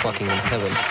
fucking in heaven.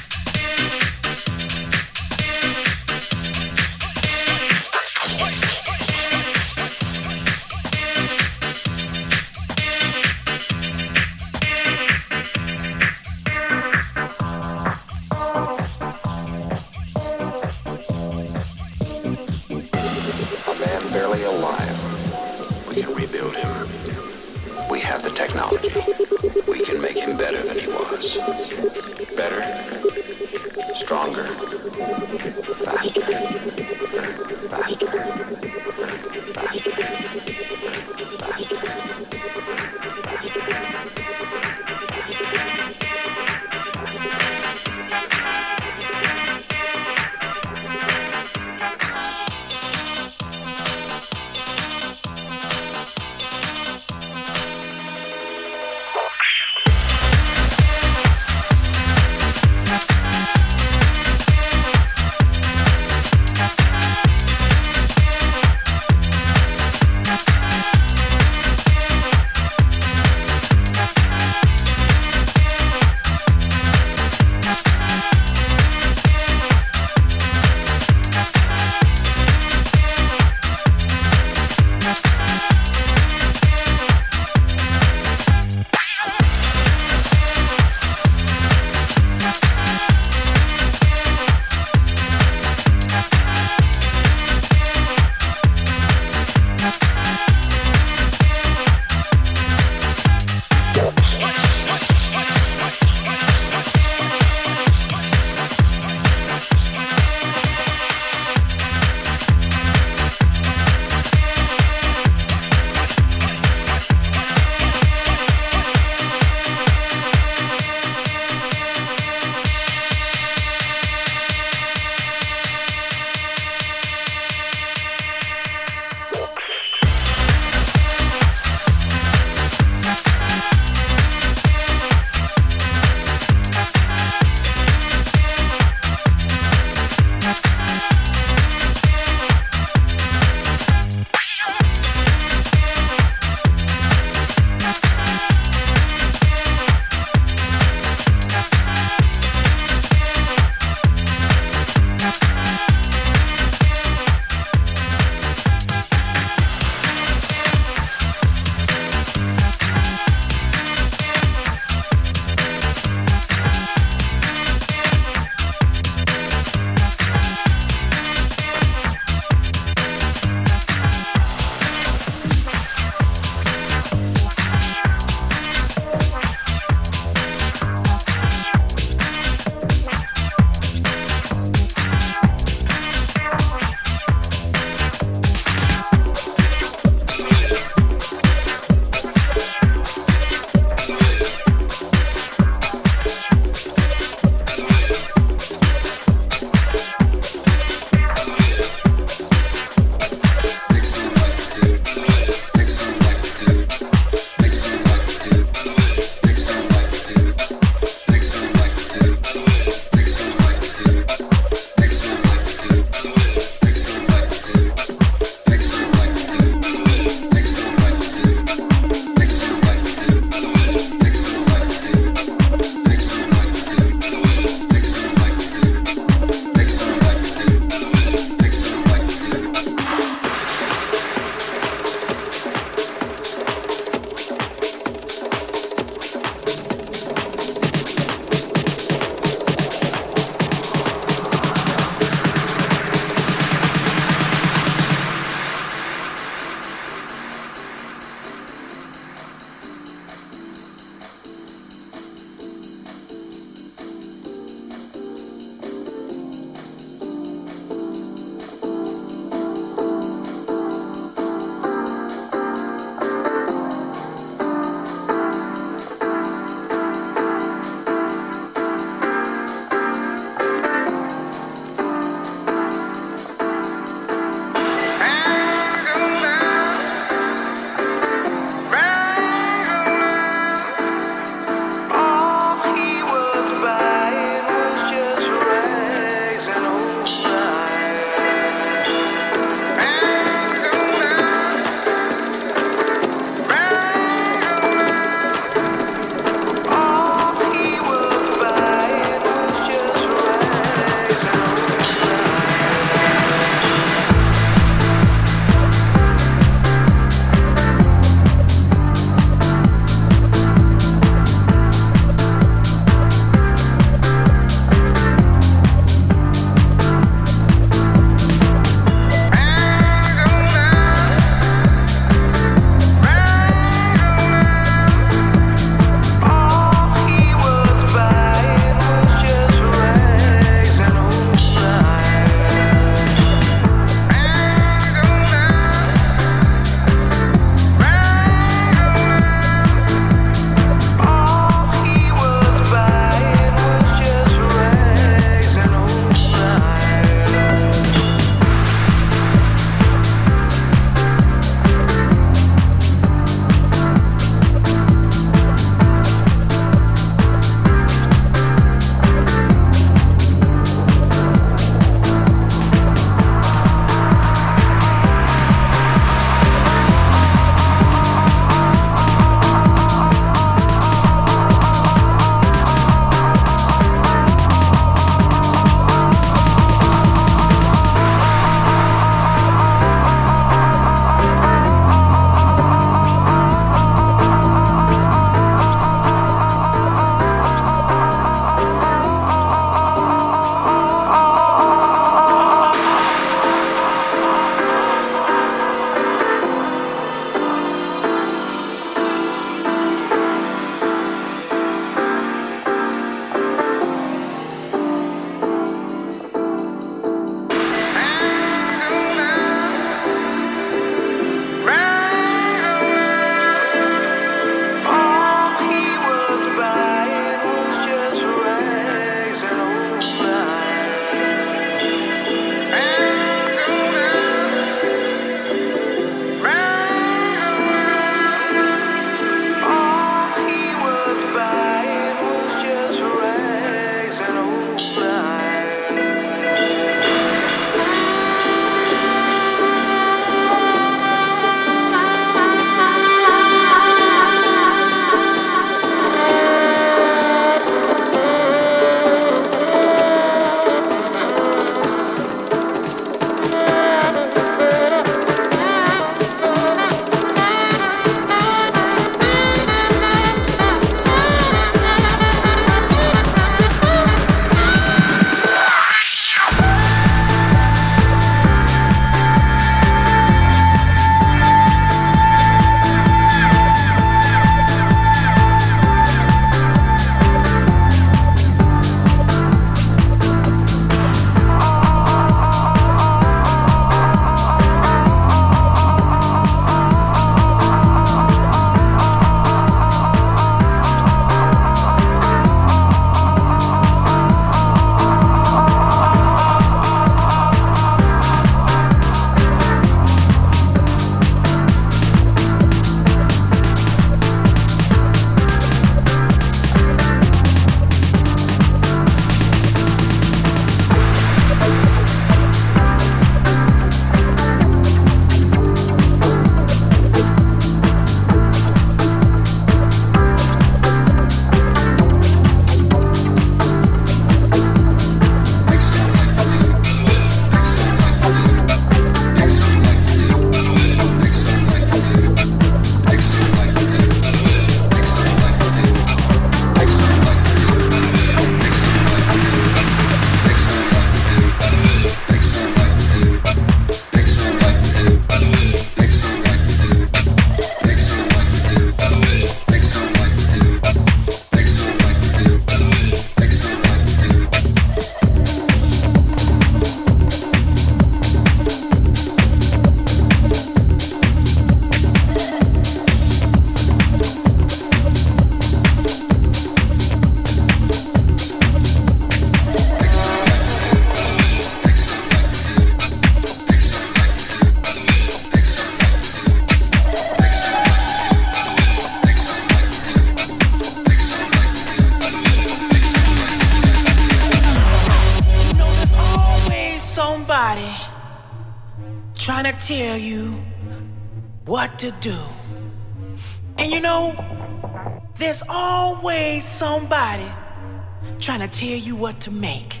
What to make.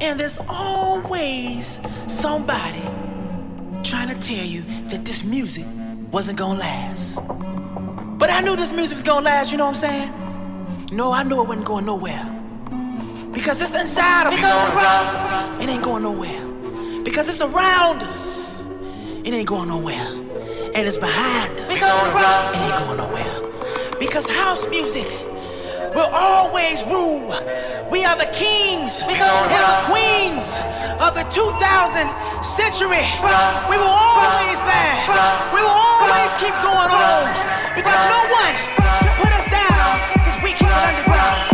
And there's always somebody trying to tell you that this music wasn't gonna last. But I knew this music was gonna last, you know what I'm saying? No, I knew it wasn't going nowhere. Because it's inside of me. It ain't going nowhere. Because it's around us. It ain't going nowhere. And it's behind us. It ain't going nowhere. Because house music will always rule. We are the kings. And the queens of the 2000 century. We will always last. We will always keep going on. Because no one what's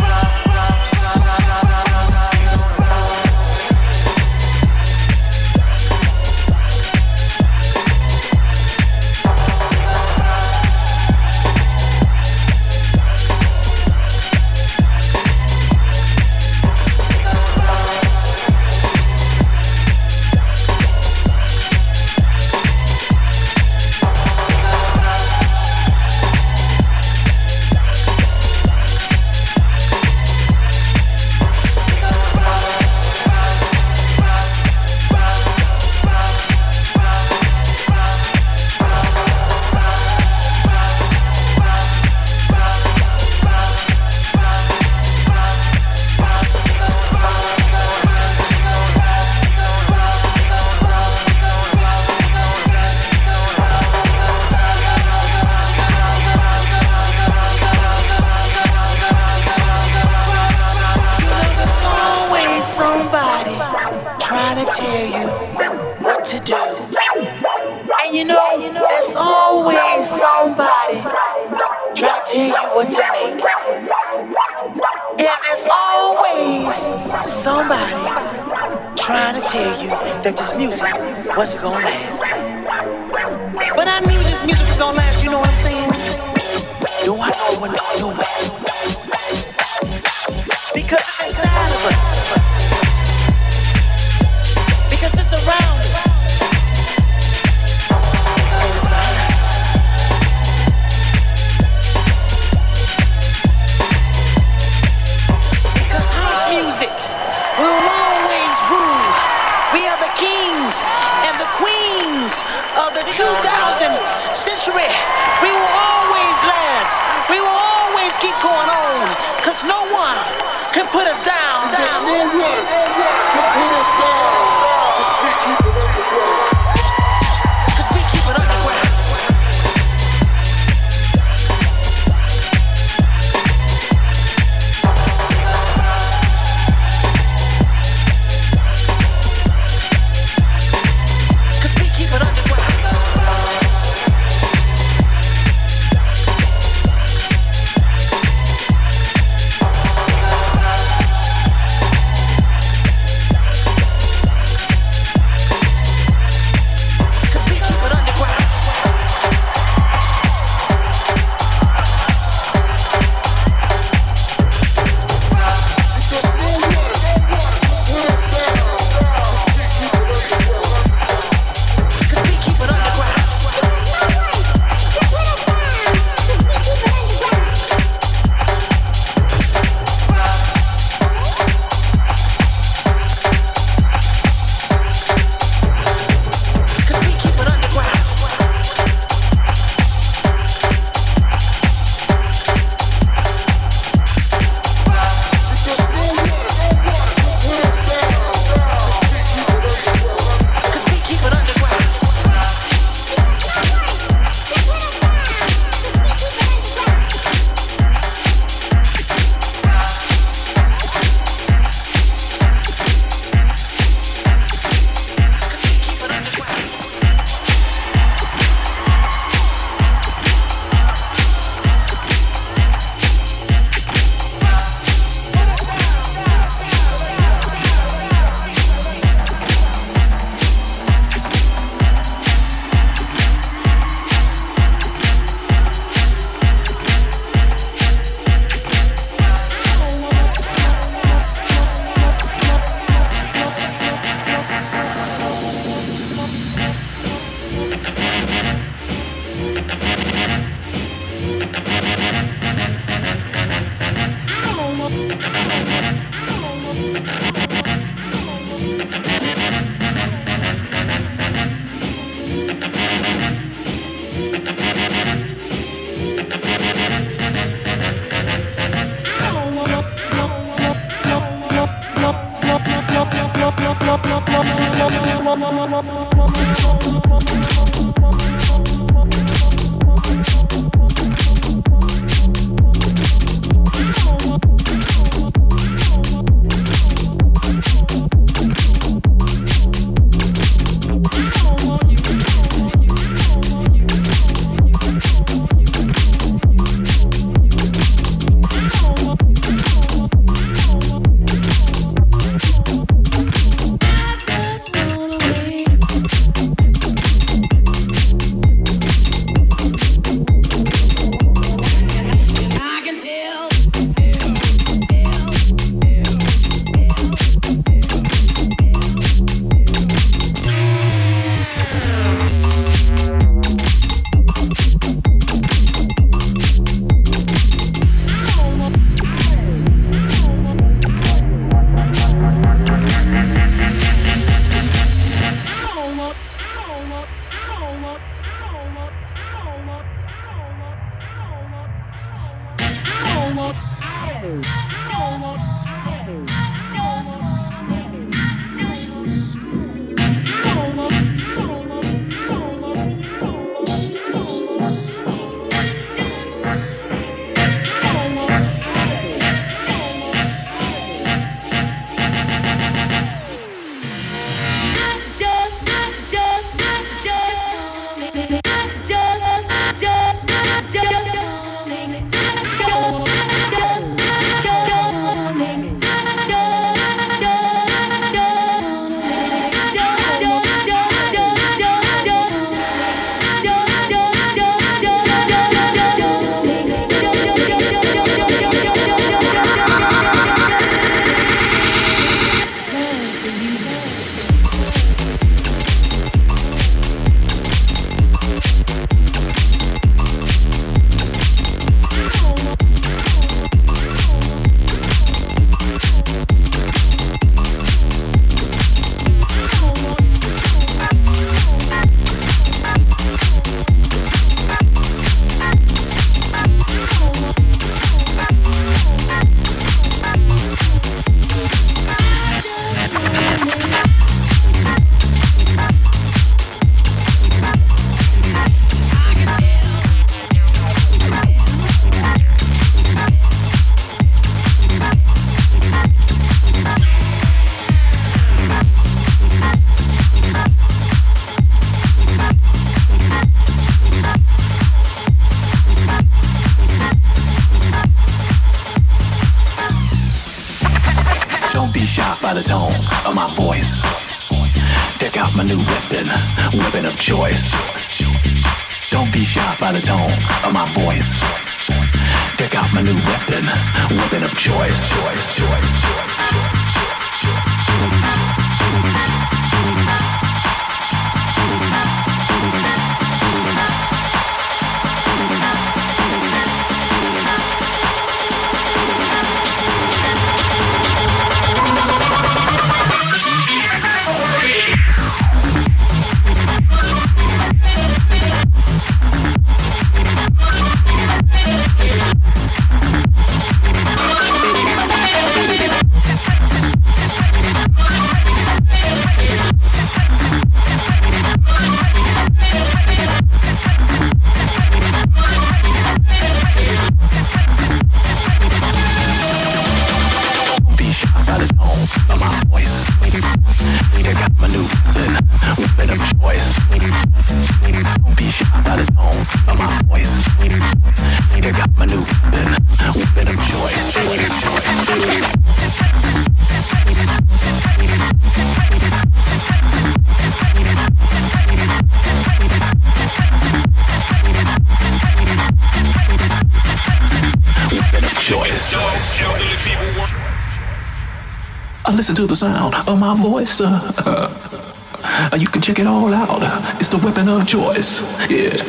listen to the sound of my voice. Uh, you can check it all out. It's the weapon of choice. Yeah.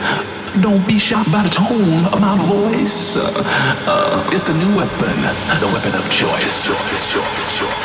Don't be shocked by the tone of my voice. Uh, uh it's the new weapon, the weapon of choice. choice, choice, choice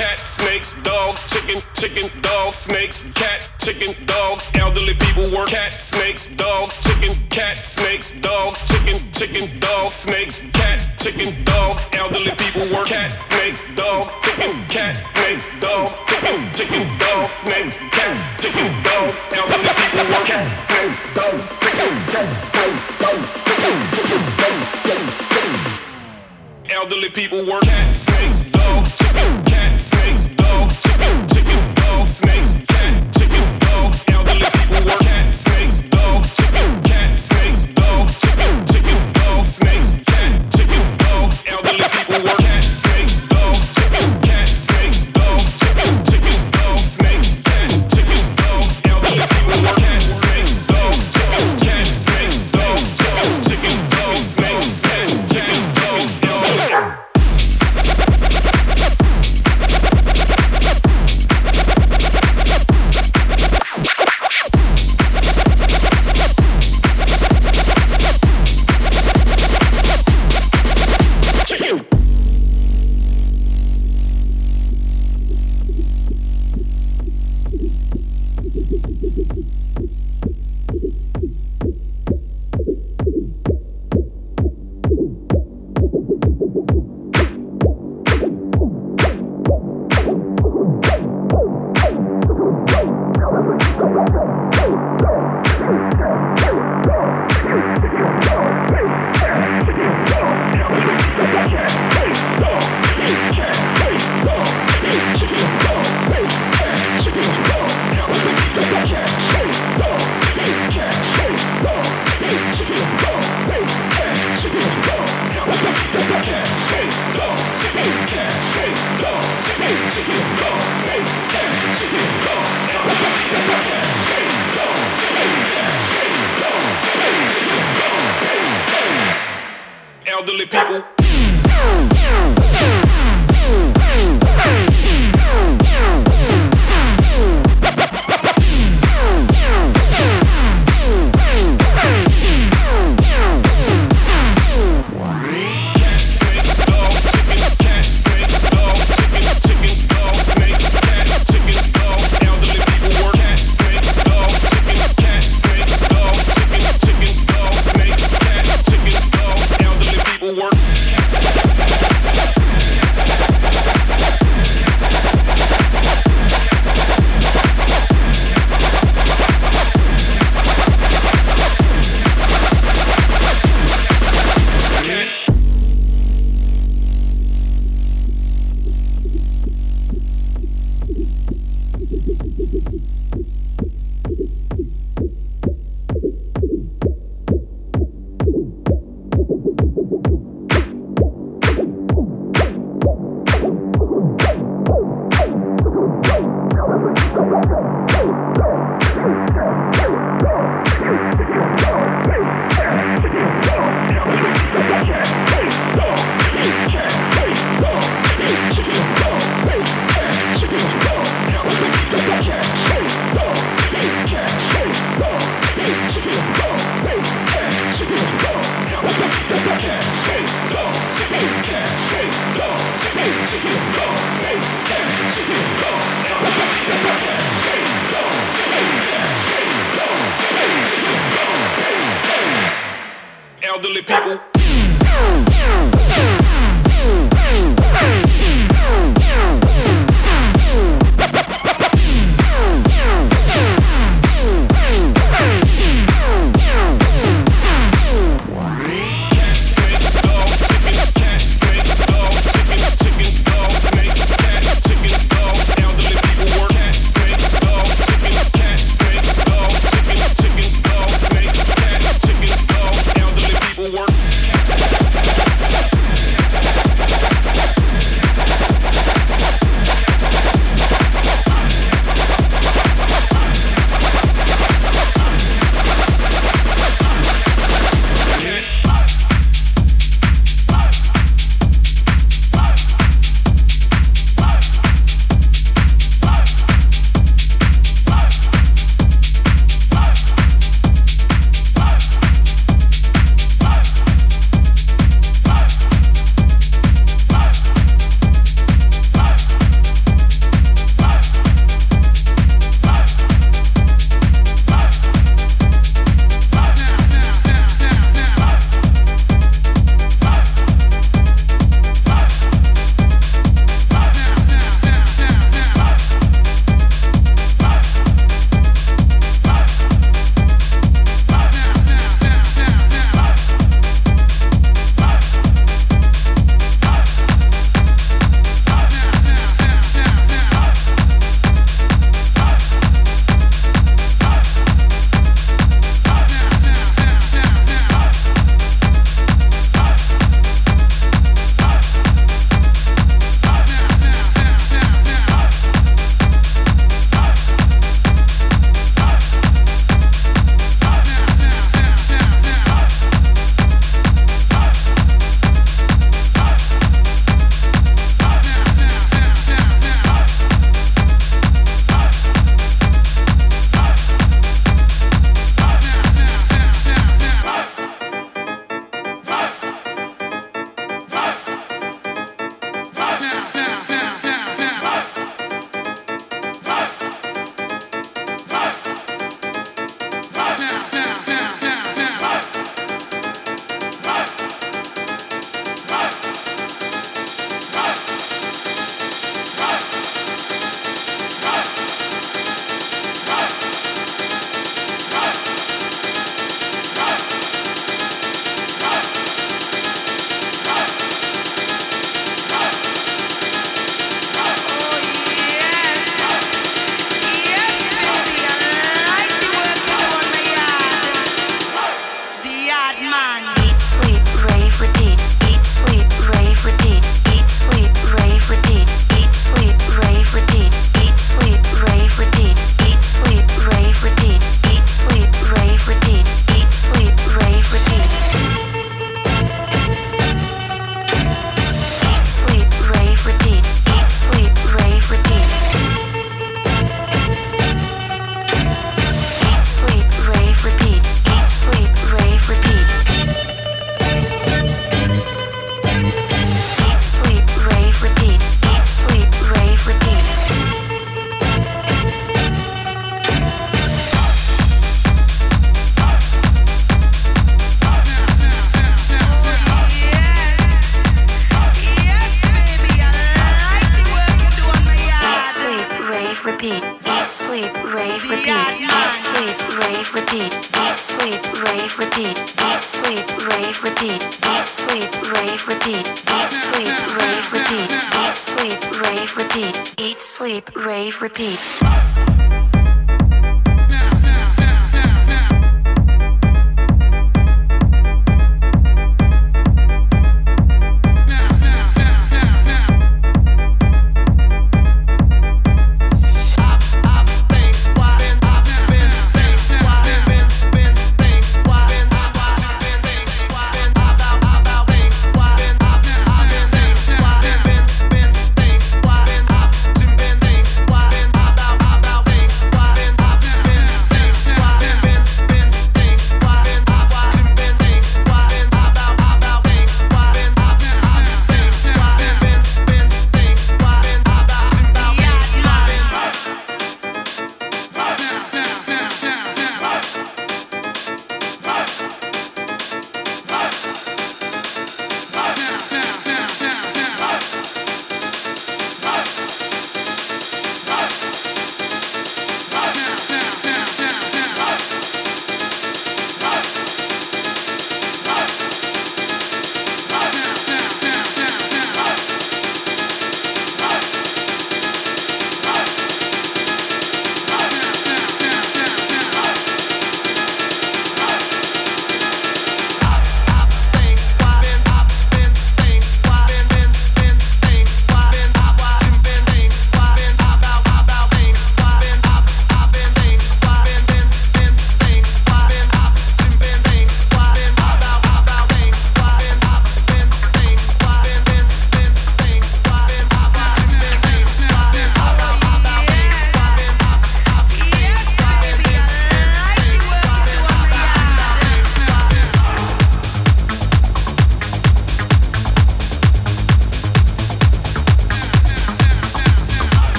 cat, snakes, dogs, chicken, chicken, dogs, snakes, cat, chicken, dogs, elderly people work, cat, snakes, dogs, chicken, cat, snakes, dogs, chicken, chicken, dogs, snakes, cat, chicken, dogs, elderly people work, cat, snake, dog, chicken, cat, snake, dog, chicken, chicken, dog, snake, cat, chicken, dog, elderly people work, cat, snake, dog, chicken, cat, snake, dog, chicken, chicken, dog, elderly people work. Cat, snakes, dogs, chicken, cat, snakes, dogs, chicken, chicken, dogs, snakes, cat, chicken, dogs, elderly people work. Cat, snakes, dogs, chicken, cat, snakes, dogs, chicken, chicken, dogs, snakes.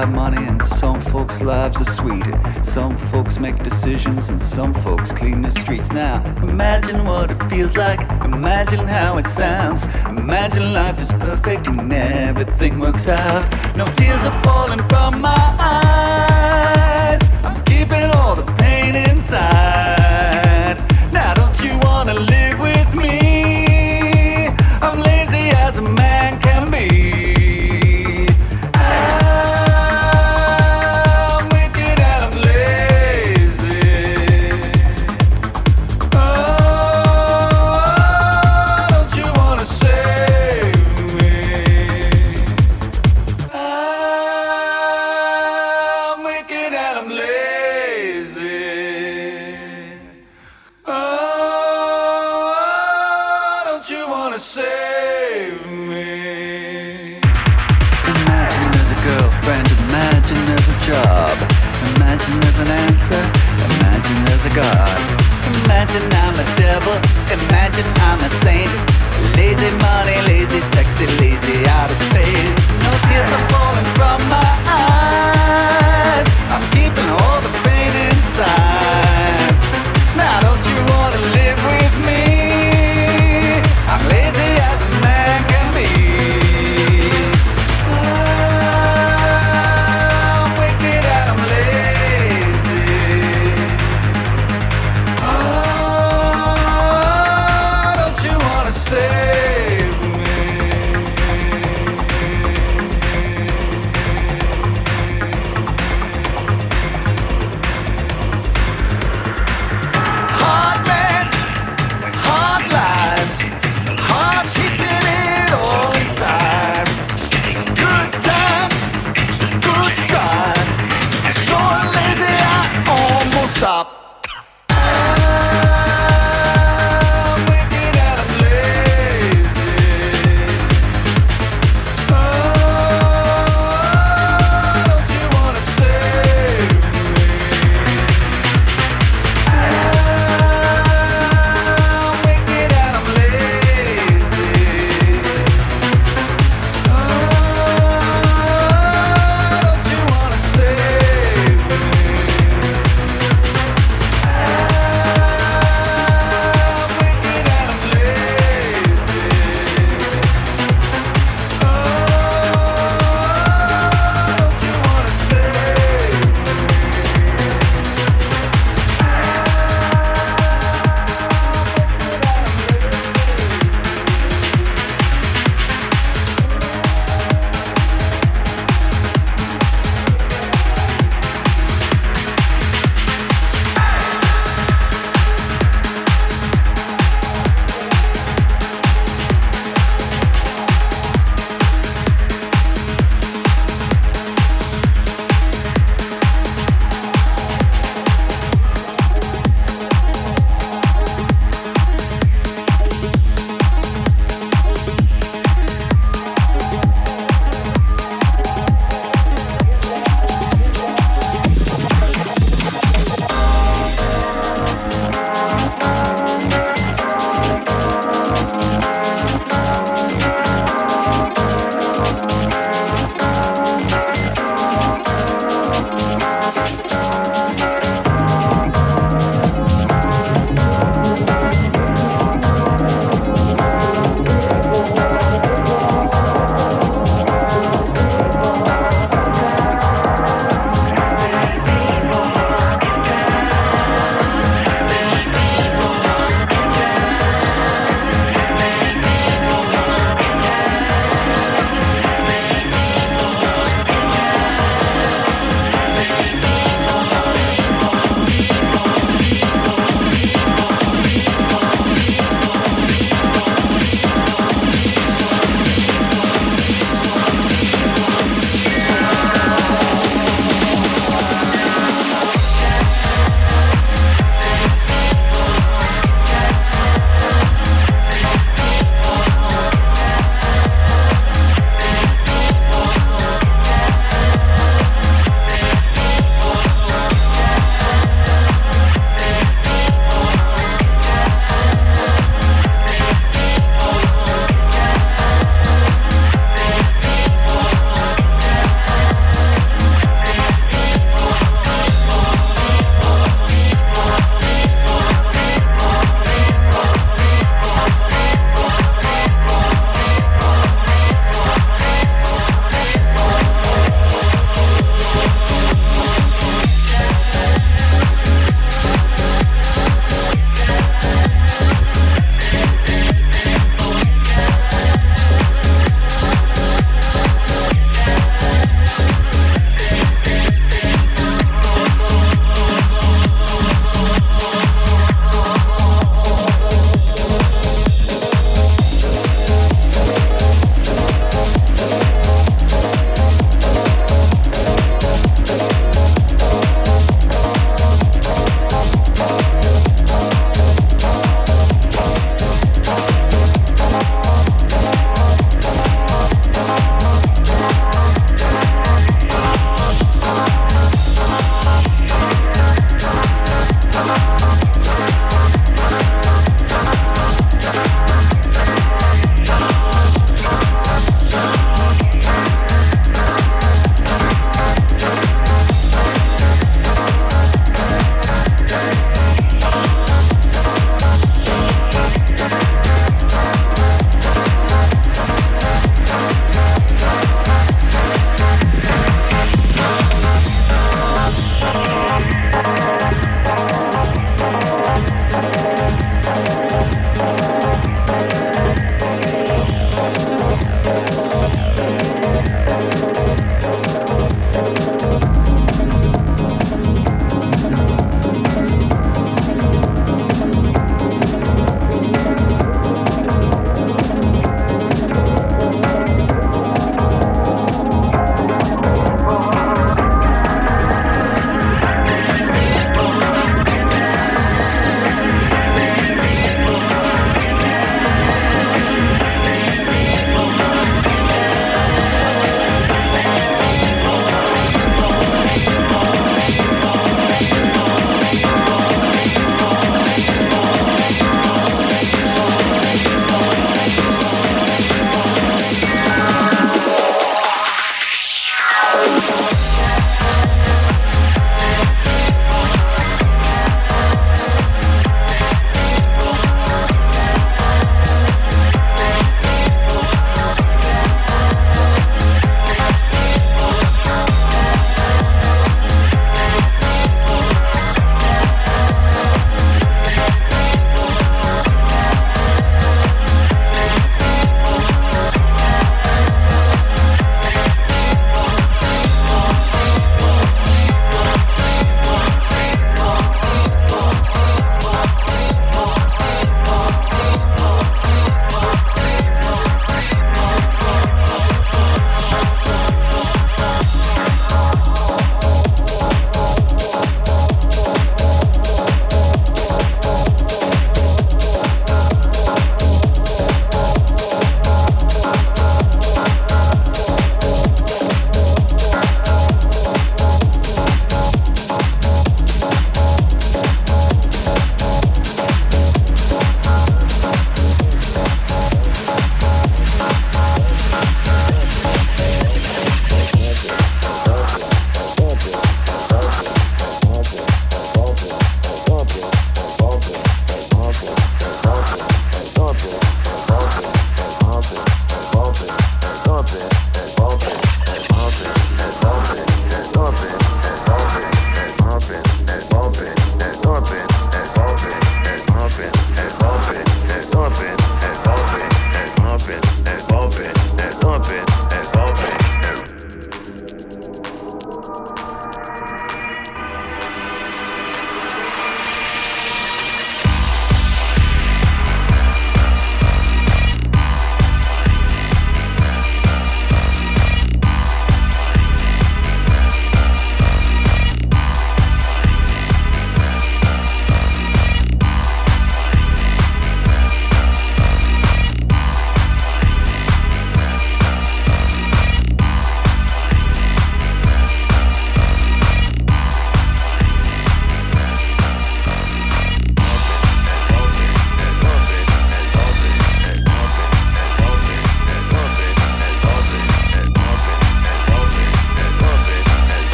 got money and some folks' lives are sweet. Some folks make decisions and some folks clean the streets. Now, imagine what it feels like. Imagine how it sounds. Imagine life is perfect and everything works out. No tears are falling from my eyes. I'm keeping all the pain inside.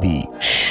Beach.